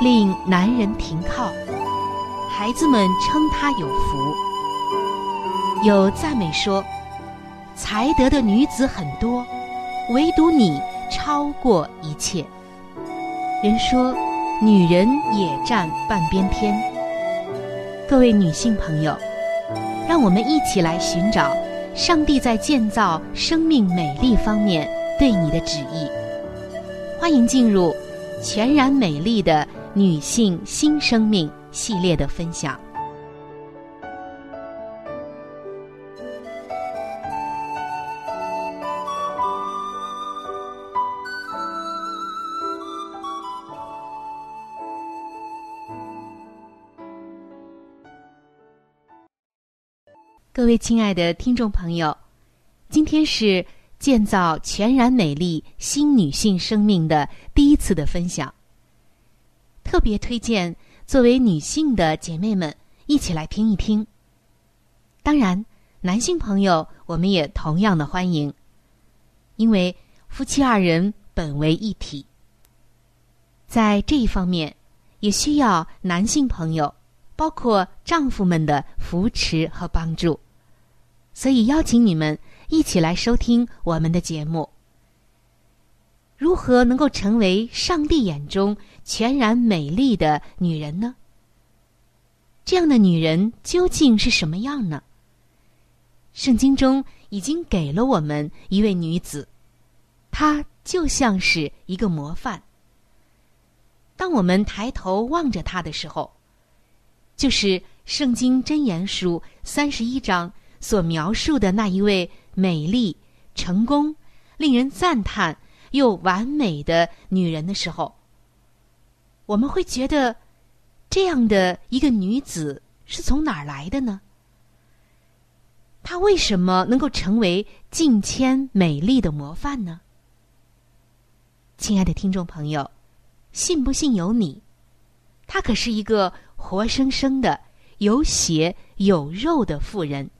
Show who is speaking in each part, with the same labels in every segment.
Speaker 1: 令男人停靠，孩子们称他有福。有赞美说，才德的女子很多，唯独你超过一切。人说，女人也占半边天。各位女性朋友，让我们一起来寻找上帝在建造生命美丽方面对你的旨意。欢迎进入全然美丽的。女性新生命系列的分享。各位亲爱的听众朋友，今天是建造全然美丽新女性生命的第一次的分享。特别推荐作为女性的姐妹们一起来听一听。当然，男性朋友我们也同样的欢迎，因为夫妻二人本为一体，在这一方面也需要男性朋友，包括丈夫们的扶持和帮助。所以邀请你们一起来收听我们的节目。如何能够成为上帝眼中全然美丽的女人呢？这样的女人究竟是什么样呢？圣经中已经给了我们一位女子，她就像是一个模范。当我们抬头望着她的时候，就是圣经箴言书三十一章所描述的那一位美丽、成功、令人赞叹。又完美的女人的时候，我们会觉得这样的一个女子是从哪儿来的呢？她为什么能够成为近千美丽的模范呢？亲爱的听众朋友，信不信由你。她可是一个活生生的有血有肉的妇人，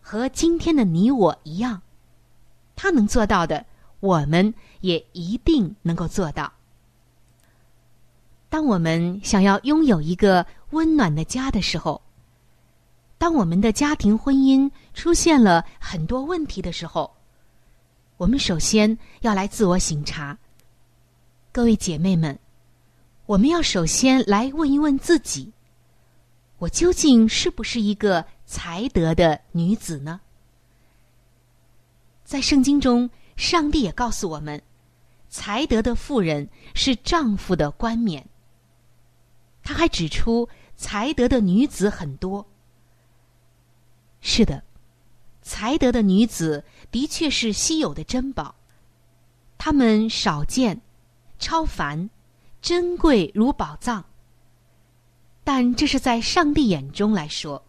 Speaker 1: 和今天的你我一样，她能做到的。我们也一定能够做到。当我们想要拥有一个温暖的家的时候，当我们的家庭婚姻出现了很多问题的时候，我们首先要来自我省察。各位姐妹们，我们要首先来问一问自己：我究竟是不是一个才德的女子呢？在圣经中，上帝也告诉我们，才德的妇人是丈夫的冠冕。他还指出，才德的女子很多。是的，才德的女子的确是稀有的珍宝，她们少见、超凡、珍贵如宝藏。但这是在上帝眼中来说，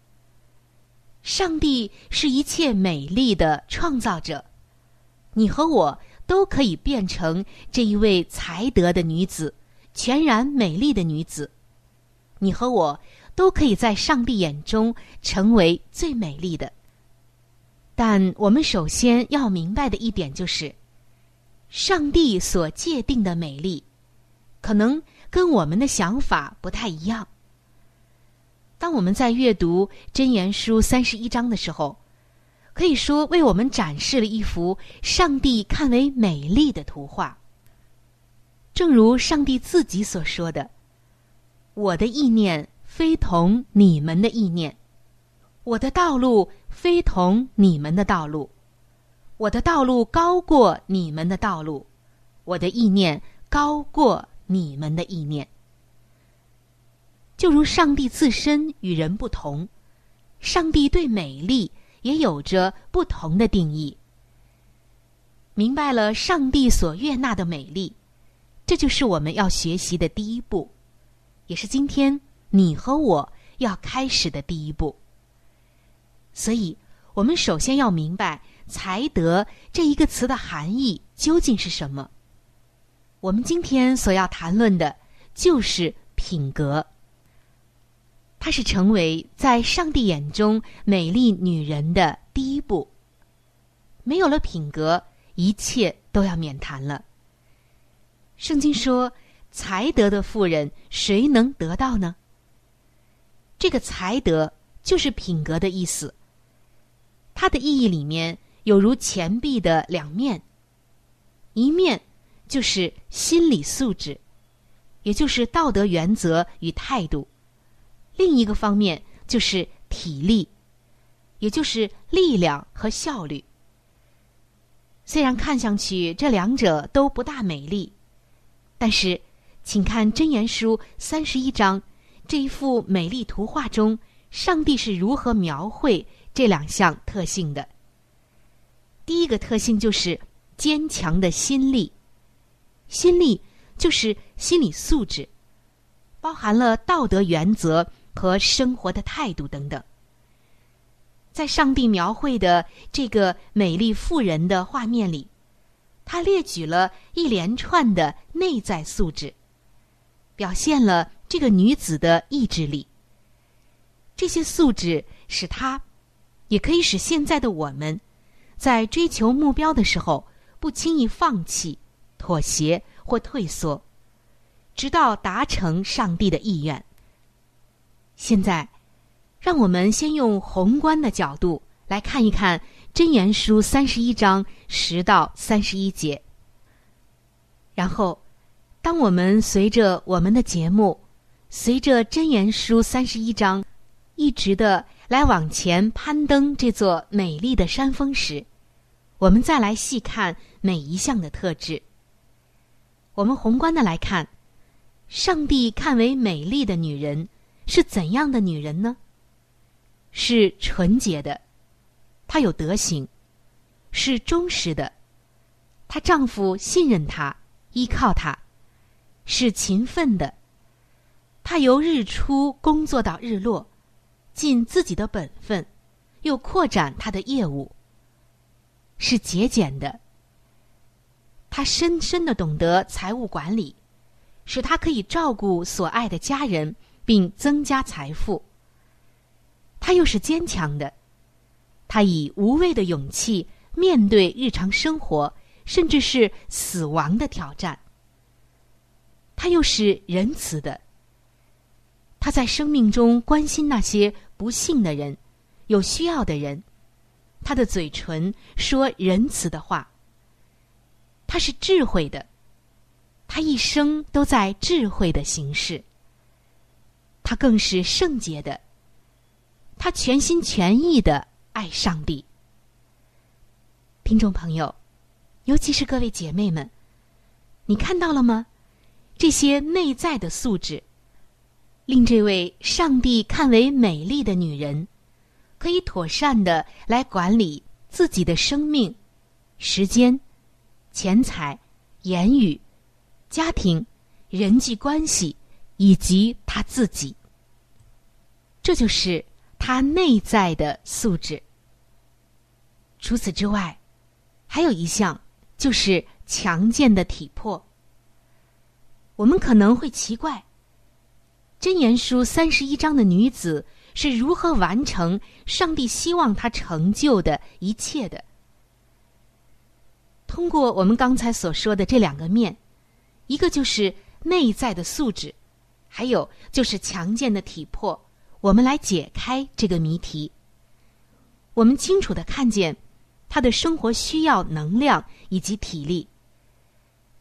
Speaker 1: 上帝是一切美丽的创造者，你和我都可以变成这一位才德的女子，全然美丽的女子。你和我都可以在上帝眼中成为最美丽的。但我们首先要明白的一点就是，上帝所界定的美丽，可能跟我们的想法不太一样。当我们在阅读《箴言书》三十一章的时候，可以说为我们展示了一幅上帝看为美丽的图画。正如上帝自己所说的：“我的意念非同你们的意念，我的道路非同你们的道路，我的道路高过你们的道路，我的意念高过你们的意念。”就如上帝自身与人不同，上帝对美丽也有着不同的定义。明白了上帝所悦纳的美丽，这就是我们要学习的第一步，也是今天你和我要开始的第一步。所以，我们首先要明白“才德”这一个词的含义究竟是什么。我们今天所要谈论的，就是品格。她是成为在上帝眼中美丽女人的第一步。没有了品格，一切都要免谈了。圣经说：“才德的妇人，谁能得到呢？”这个“才德”就是品格的意思。它的意义里面有如钱币的两面，一面就是心理素质，也就是道德原则与态度。另一个方面就是体力，也就是力量和效率。虽然看上去这两者都不大美丽，但是，请看《真言书》三十一章这一幅美丽图画中，上帝是如何描绘这两项特性的。第一个特性就是坚强的心力，心力就是心理素质，包含了道德原则。和生活的态度等等，在上帝描绘的这个美丽妇人的画面里，他列举了一连串的内在素质，表现了这个女子的意志力。这些素质使她，也可以使现在的我们，在追求目标的时候不轻易放弃、妥协或退缩，直到达成上帝的意愿。现在，让我们先用宏观的角度来看一看《箴言书》三十一章十到三十一节。然后，当我们随着我们的节目，随着《箴言书》三十一章，一直的来往前攀登这座美丽的山峰时，我们再来细看每一项的特质。我们宏观的来看，上帝看为美丽的女人。是怎样的女人呢？是纯洁的，她有德行；是忠实的，她丈夫信任她，依靠她；是勤奋的，她由日出工作到日落，尽自己的本分，又扩展她的业务；是节俭的，她深深的懂得财务管理，使她可以照顾所爱的家人。并增加财富。他又是坚强的，他以无畏的勇气面对日常生活，甚至是死亡的挑战。他又是仁慈的，他在生命中关心那些不幸的人、有需要的人。他的嘴唇说仁慈的话。他是智慧的，他一生都在智慧的行事。他更是圣洁的，他全心全意的爱上帝。听众朋友，尤其是各位姐妹们，你看到了吗？这些内在的素质，令这位上帝看为美丽的女人，可以妥善的来管理自己的生命、时间、钱财、言语、家庭、人际关系以及她自己。这就是她内在的素质。除此之外，还有一项就是强健的体魄。我们可能会奇怪，《真言书》三十一章的女子是如何完成上帝希望她成就的一切的？通过我们刚才所说的这两个面，一个就是内在的素质，还有就是强健的体魄，我们来解开这个谜题。我们清楚的看见。他的生活需要能量以及体力。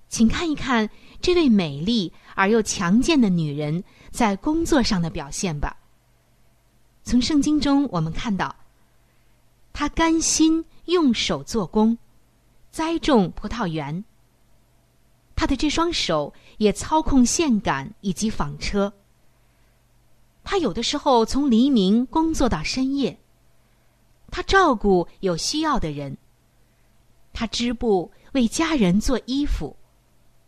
Speaker 1: 请看一看这位美丽而又强健的女人在工作上的表现吧。从圣经中我们看到，她甘心用手做工，栽种葡萄园。她的这双手也操控线杆以及纺车。他有的时候从黎明工作到深夜。他照顾有需要的人，他织布为家人做衣服，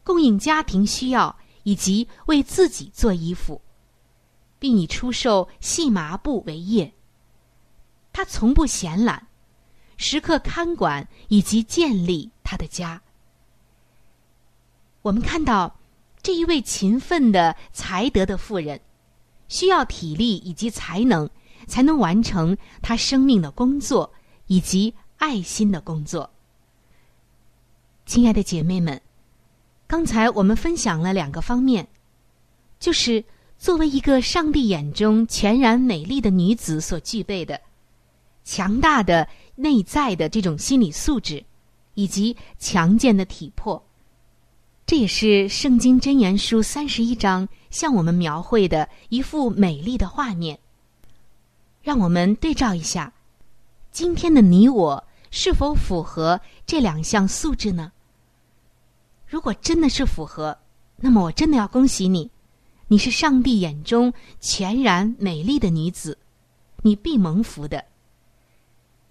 Speaker 1: 供应家庭需要，以及为自己做衣服，并以出售细麻布为业。他从不闲懒，时刻看管以及建立他的家。我们看到这一位勤奋的才德的妇人，需要体力以及才能。才能完成他生命的工作以及爱心的工作。亲爱的姐妹们，刚才我们分享了两个方面，就是作为一个上帝眼中全然美丽的女子所具备的强大的内在的这种心理素质，以及强健的体魄。这也是《圣经真言书》三十一章向我们描绘的一幅美丽的画面。让我们对照一下，今天的你我是否符合这两项素质呢？如果真的是符合，那么我真的要恭喜你，你是上帝眼中全然美丽的女子，你必蒙福的。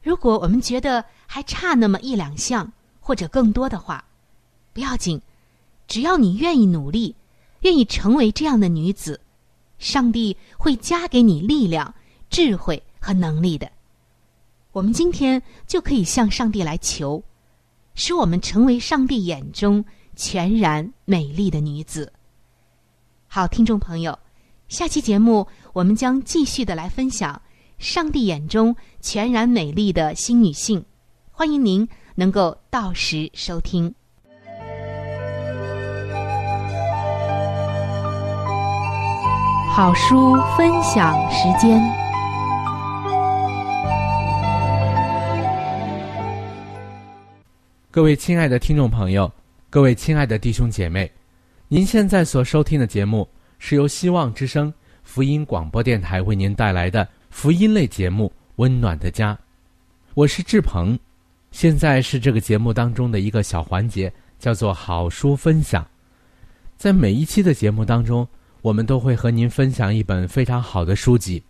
Speaker 1: 如果我们觉得还差那么一两项或者更多的话，不要紧，只要你愿意努力，愿意成为这样的女子，上帝会加给你力量。智慧和能力的，我们今天就可以向上帝来求，使我们成为上帝眼中全然美丽的女子。好，听众朋友，下期节目我们将继续的来分享上帝眼中全然美丽的新女性，欢迎您能够到时收听。好书分享时间。
Speaker 2: 各位亲爱的听众朋友，各位亲爱的弟兄姐妹，您现在所收听的节目是由希望之声福音广播电台为您带来的福音类节目《温暖的家》，我是志鹏。现在是这个节目当中的一个小环节，叫做好书分享。在每一期的节目当中，我们都会和您分享一本非常好的书籍，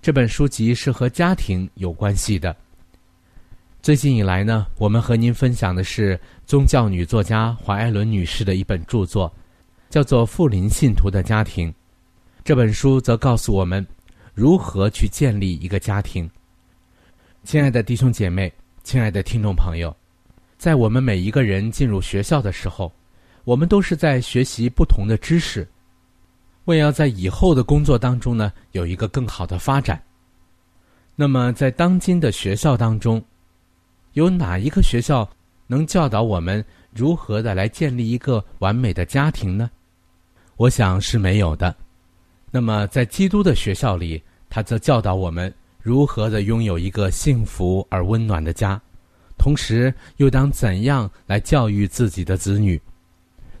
Speaker 2: 这本书籍是和家庭有关系的。最近以来呢，我们和您分享的是宗教女作家华艾伦女士的一本著作，叫做《富林信徒的家庭》。这本书则告诉我们如何去建立一个家庭。亲爱的弟兄姐妹，亲爱的听众朋友，在我们每一个人进入学校的时候，我们都是在学习不同的知识，为要在以后的工作当中呢有一个更好的发展。那么，在当今的学校当中，有哪一个学校能教导我们如何的来建立一个完美的家庭呢？我想是没有的。那么，在基督的学校里，他则教导我们如何的拥有一个幸福而温暖的家，同时又当怎样来教育自己的子女。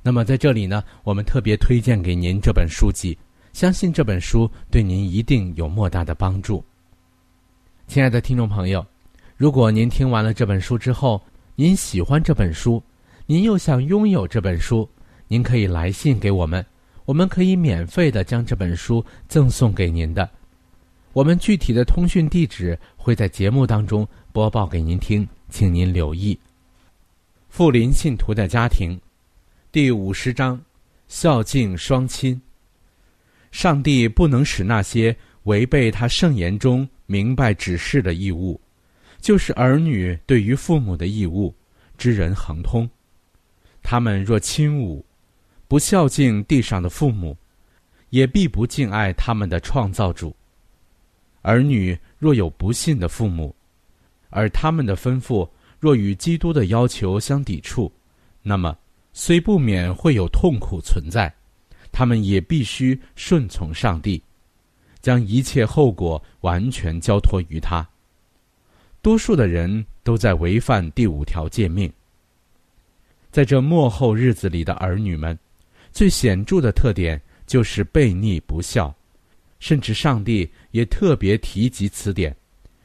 Speaker 2: 那么，在这里呢，我们特别推荐给您这本书籍，相信这本书对您一定有莫大的帮助。亲爱的听众朋友，如果您听完了这本书之后，您喜欢这本书，您又想拥有这本书，您可以来信给我们，我们可以免费的将这本书赠送给您的。我们具体的通讯地址会在节目当中播报给您听，请您留意。富林信徒的家庭，第五十章：孝敬双亲。上帝不能使那些违背他圣言中明白指示的义务，就是儿女对于父母的义务，之人恒通。他们若轻侮，不孝敬地上的父母，也必不敬爱他们的创造主。儿女若有不信的父母，而他们的吩咐若与基督的要求相抵触，那么虽不免会有痛苦存在，他们也必须顺从上帝，将一切后果完全交托于他。多数的人都在违反第五条诫命。在这末后日子里的儿女们，最显著的特点就是悖逆不孝。甚至上帝也特别提及此点，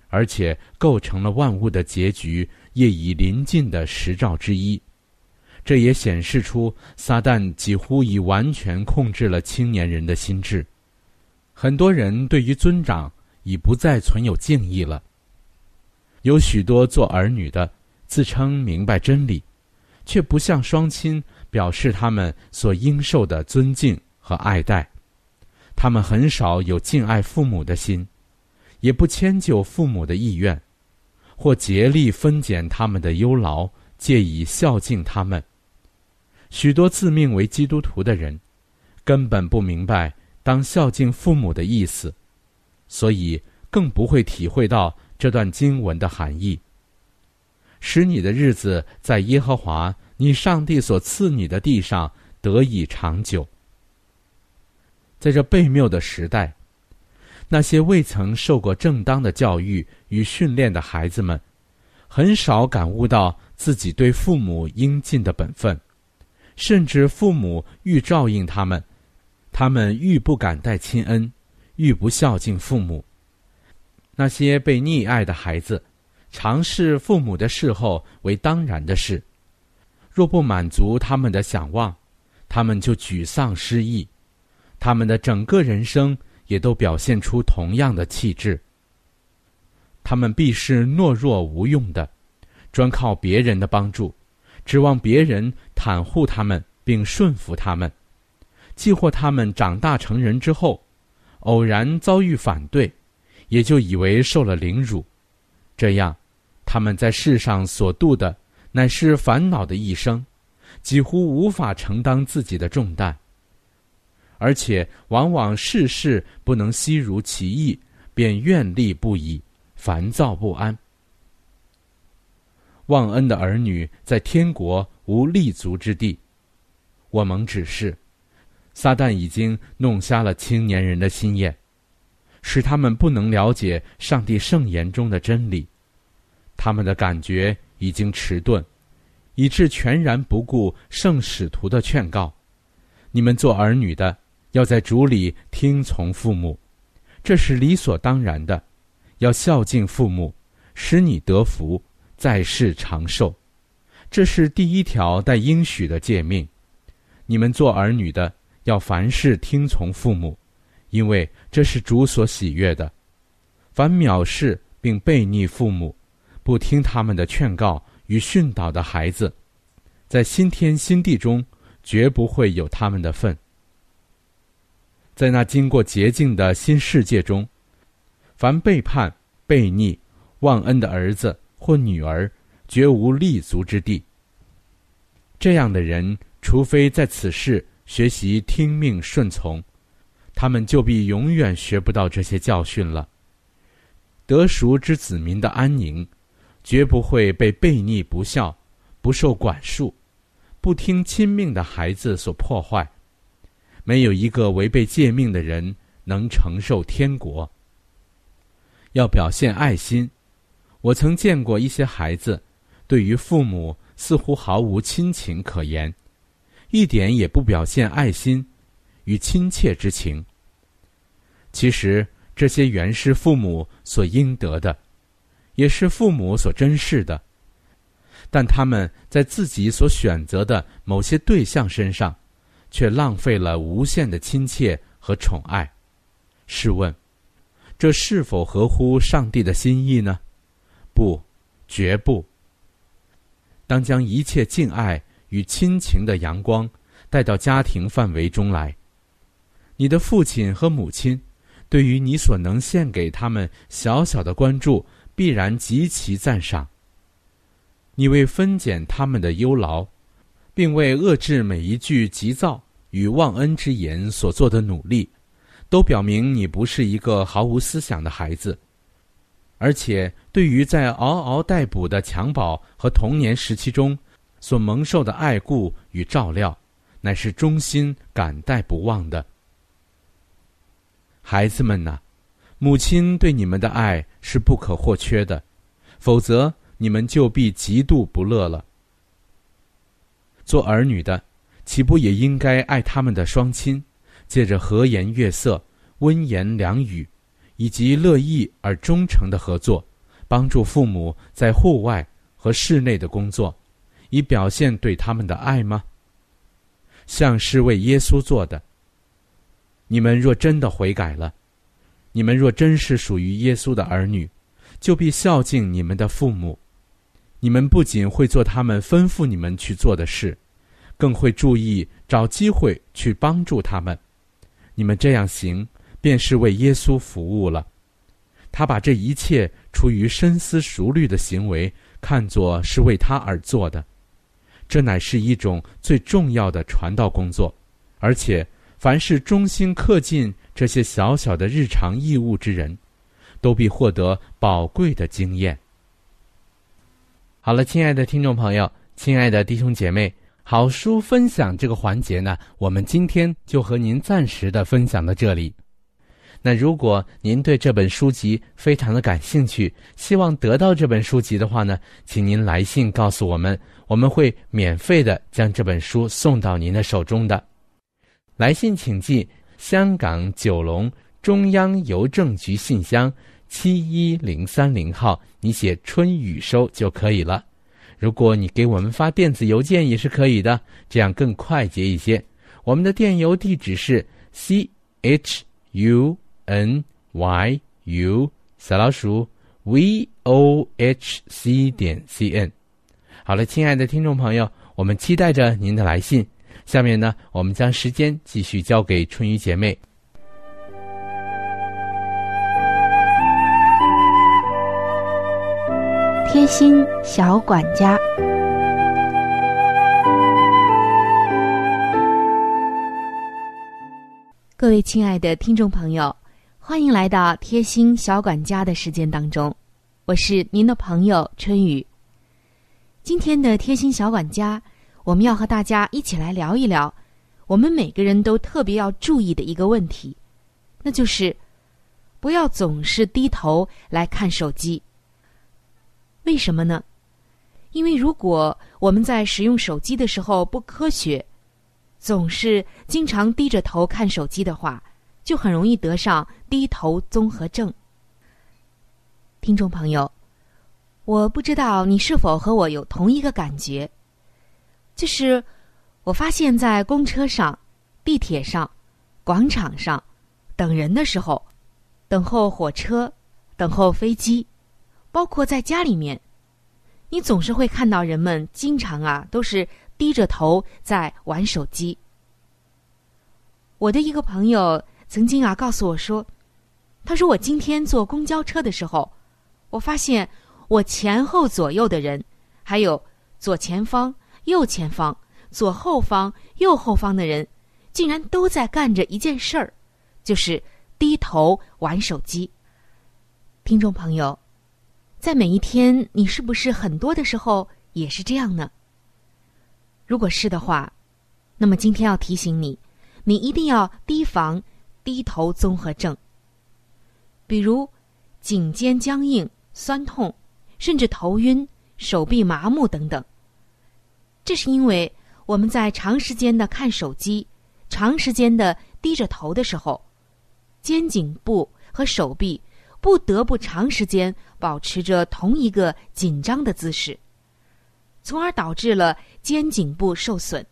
Speaker 2: 而且构成了万物的结局业已临近的实照之一。这也显示出撒旦几乎已完全控制了青年人的心智。很多人对于尊长已不再存有敬意了。有许多做儿女的自称明白真理，却不向双亲表示他们所应受的尊敬和爱戴。他们很少有敬爱父母的心，也不迁就父母的意愿，或竭力分减他们的忧劳，借以孝敬他们。许多自命为基督徒的人，根本不明白当孝敬父母的意思，所以更不会体会到这段经文的含义。使你的日子在耶和华你上帝所赐你的地上得以长久。在这悖谬的时代，那些未曾受过正当的教育与训练的孩子们，很少感悟到自己对父母应尽的本分，甚至父母愈照应他们，他们愈不敢待亲恩，愈不孝敬父母。那些被溺爱的孩子，常视父母的事后为当然的事，若不满足他们的想望，他们就沮丧失意。他们的整个人生也都表现出同样的气质。他们必是懦弱无用的，专靠别人的帮助，指望别人袒护他们并顺服他们。既或他们长大成人之后，偶然遭遇反对，也就以为受了凌辱。这样，他们在世上所度的乃是烦恼的一生，几乎无法承担自己的重担。而且往往事事不能悉如其意，便怨力不已，烦躁不安。忘恩的儿女在天国无立足之地。我蒙指示，撒旦已经弄瞎了青年人的心眼，使他们不能了解上帝圣言中的真理。他们的感觉已经迟钝，以致全然不顾圣使徒的劝告。你们做儿女的。要在主里听从父母，这是理所当然的；要孝敬父母，使你得福，在世长寿，这是第一条带应许的诫命。你们做儿女的，要凡事听从父母，因为这是主所喜悦的。凡藐视并背逆父母，不听他们的劝告与训导的孩子，在新天新地中绝不会有他们的份。在那经过洁净的新世界中，凡背叛、悖逆、忘恩的儿子或女儿，绝无立足之地。这样的人，除非在此世学习听命顺从，他们就必永远学不到这些教训了。得熟之子民的安宁，绝不会被悖逆不孝、不受管束、不听亲命的孩子所破坏。没有一个违背诫命的人能承受天国。要表现爱心，我曾见过一些孩子，对于父母似乎毫无亲情可言，一点也不表现爱心与亲切之情。其实这些原是父母所应得的，也是父母所珍视的，但他们在自己所选择的某些对象身上，却浪费了无限的亲切和宠爱。试问，这是否合乎上帝的心意呢？不，绝不。当将一切敬爱与亲情的阳光带到家庭范围中来，你的父亲和母亲对于你所能献给他们小小的关注，必然极其赞赏。你为分减他们的忧劳，并为遏制每一句急躁与忘恩之言所做的努力，都表明你不是一个毫无思想的孩子。而且，对于在嗷嗷待哺的襁褓和童年时期中所蒙受的爱顾与照料，乃是衷心感戴不忘的。孩子们呐，母亲对你们的爱是不可或缺的，否则你们就必极度不乐了。做儿女的，岂不也应该爱他们的双亲，借着和颜悦色、温言良语？以及乐意而忠诚的合作，帮助父母在户外和室内的工作，以表现对他们的爱吗？像是为耶稣做的。你们若真的悔改了，你们若真是属于耶稣的儿女，就必孝敬你们的父母。你们不仅会做他们吩咐你们去做的事，更会注意找机会去帮助他们。你们这样行。便是为耶稣服务了，他把这一切出于深思熟虑的行为看作是为他而做的，这乃是一种最重要的传道工作，而且凡是忠心恪尽这些小小的日常义务之人，都必获得宝贵的经验。好了，亲爱的听众朋友，亲爱的弟兄姐妹，好书分享这个环节呢，我们今天就和您暂时的分享到这里。那如果您对这本书籍非常的感兴趣，希望得到这本书籍的话呢，请您来信告诉我们，我们会免费的将这本书送到您的手中的。来信请寄香港九龙中央邮政局信箱七一零三零号，你写春雨收就可以了。如果你给我们发电子邮件也是可以的，这样更快捷一些。我们的电邮地址是 c h u。N y u 小老鼠 v o h c 点 c n，好了，亲爱的听众朋友，我们期待着您的来信。下面呢，我们将时间继续交给春雨姐妹。
Speaker 1: 贴心小管家，各位亲爱的听众朋友。欢迎来到贴心小管家的时间当中，我是您的朋友春雨。今天的贴心小管家，我们要和大家一起来聊一聊，我们每个人都特别要注意的一个问题，那就是不要总是低头来看手机。为什么呢？因为如果我们在使用手机的时候不科学，总是经常低着头看手机的话。就很容易得上低头综合症。听众朋友，我不知道你是否和我有同一个感觉，就是我发现，在公车上、地铁上、广场上等人的时候，等候火车、等候飞机，包括在家里面，你总是会看到人们经常啊都是低着头在玩手机。我的一个朋友。曾经啊，告诉我说，他说我今天坐公交车的时候，我发现我前后左右的人，还有左前方、右前方、左后方、右后方的人，竟然都在干着一件事儿，就是低头玩手机。听众朋友，在每一天，你是不是很多的时候也是这样呢？如果是的话，那么今天要提醒你，你一定要提防。低头综合症，比如颈肩僵硬、酸痛，甚至头晕、手臂麻木等等。这是因为我们在长时间的看手机、长时间的低着头的时候，肩颈部和手臂不得不长时间保持着同一个紧张的姿势，从而导致了肩颈部受损。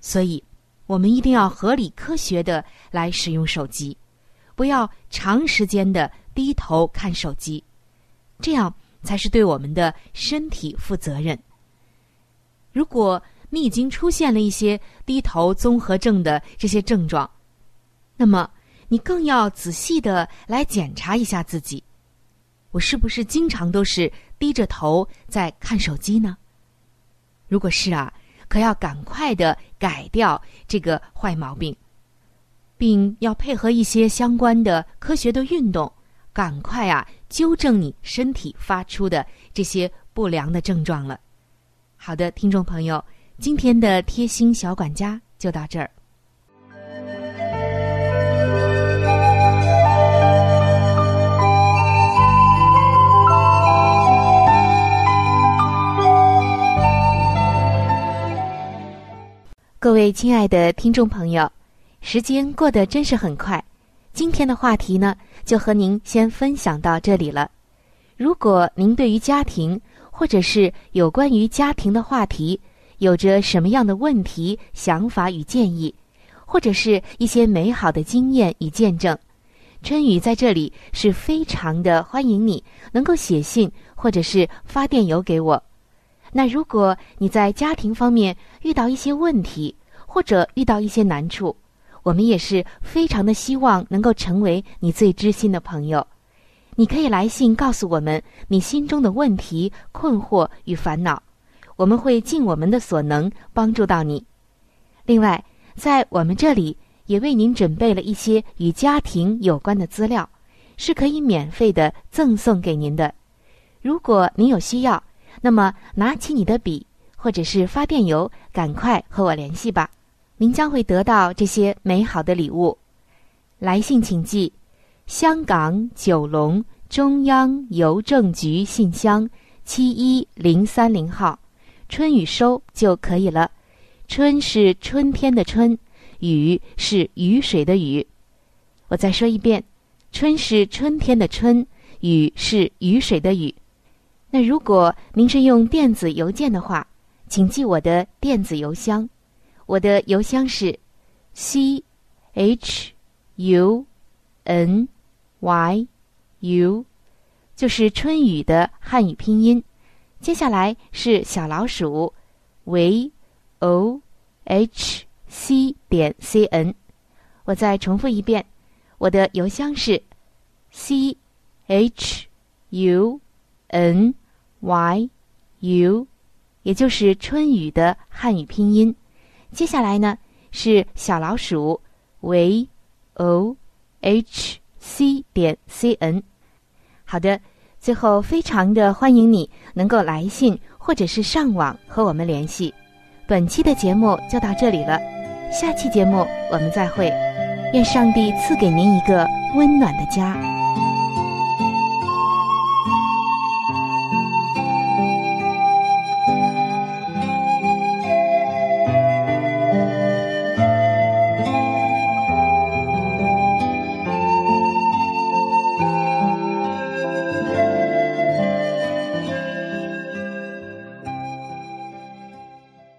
Speaker 1: 所以，我们一定要合理科学的来使用手机，不要长时间的低头看手机，这样才是对我们的身体负责任。如果你已经出现了一些低头综合症的这些症状，那么你更要仔细的来检查一下自己，我是不是经常都是低着头在看手机呢？如果是啊，可要赶快的改掉这个坏毛病，并要配合一些相关的科学的运动，赶快啊纠正你身体发出的这些不良的症状了。好的，听众朋友。今天的贴心小管家就到这儿。各位亲爱的听众朋友，时间过得真是很快。今天的话题呢，就和您先分享到这里了。如果您对于家庭，或者是有关于家庭的话题，有着什么样的问题、想法与建议，或者是一些美好的经验与见证，春雨在这里是非常的欢迎你能够写信或者是发电邮给我。那如果你在家庭方面遇到一些问题，或者遇到一些难处，我们也是非常的希望能够成为你最知心的朋友。你可以来信告诉我们你心中的问题、困惑与烦恼。我们会尽我们的所能帮助到你。另外，在我们这里也为您准备了一些与家庭有关的资料，是可以免费的赠送给您的。如果您有需要，那么拿起你的笔或者是发电邮，赶快和我联系吧。您将会得到这些美好的礼物。来信请寄：香港九龙中央邮政局信箱七一零三零号。春雨收就可以了。春是春天的春，雨是雨水的雨。我再说一遍，春是春天的春，雨是雨水的雨。那如果您是用电子邮件的话，请记我的电子邮箱。我的邮箱是 c h u n y u，就是春雨的汉语拼音。接下来是小老鼠，v o h c 点 c n。我再重复一遍，我的邮箱是 c h u n y u，也就是春雨的汉语拼音。接下来呢是小老鼠，v o h c 点 c n。好的。最后，非常的欢迎你能够来信或者是上网和我们联系。本期的节目就到这里了，下期节目我们再会。愿上帝赐给您一个温暖的家。